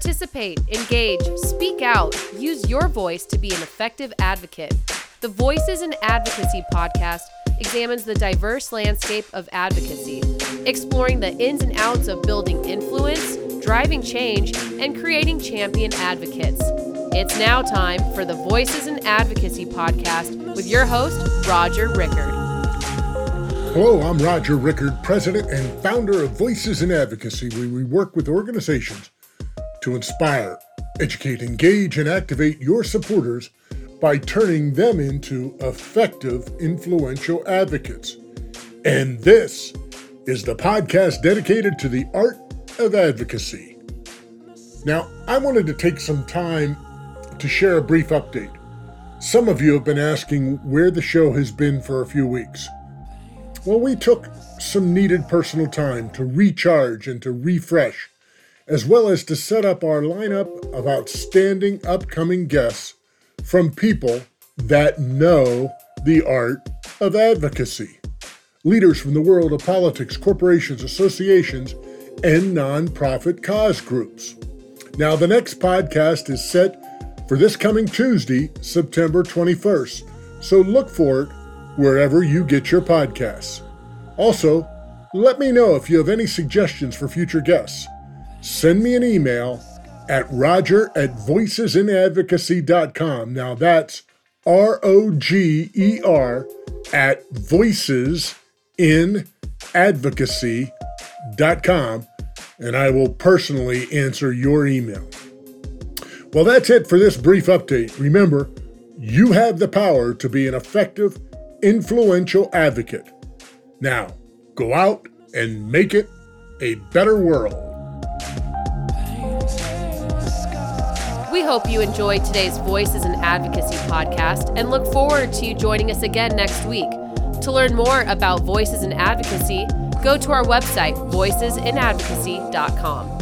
Participate, engage, speak out, use your voice to be an effective advocate. The Voices in Advocacy podcast examines the diverse landscape of advocacy, exploring the ins and outs of building influence, driving change, and creating champion advocates. It's now time for the Voices in Advocacy podcast with your host, Roger Rickard. Hello, I'm Roger Rickard, President and founder of Voices in Advocacy, where we work with organizations to inspire, educate, engage, and activate your supporters by turning them into effective, influential advocates. And this is the podcast dedicated to the art of advocacy. Now, I wanted to take some time to share a brief update. Some of you have been asking where the show has been for a few weeks. Well, we took some needed personal time to recharge and to refresh, as well as to set up our lineup of outstanding upcoming guests from people that know the art of advocacy. Leaders from the world of politics, corporations, associations, and nonprofit cause groups. Now, the next podcast is set for this coming Tuesday, September 21st, so look for it wherever you get your podcasts. Also, let me know if you have any suggestions for future guests. Send me an email at roger at voicesinadvocacy.com. Now that's R O G E R at voicesinadvocacy.com, and I will personally answer your email. Well, that's it for this brief update. Remember, you have the power to be an effective, influential advocate. Now, go out and make it a better world. We hope you enjoyed today's Voices in Advocacy podcast and look forward to you joining us again next week. To learn more about Voices in Advocacy, go to our website, voicesinadvocacy.com.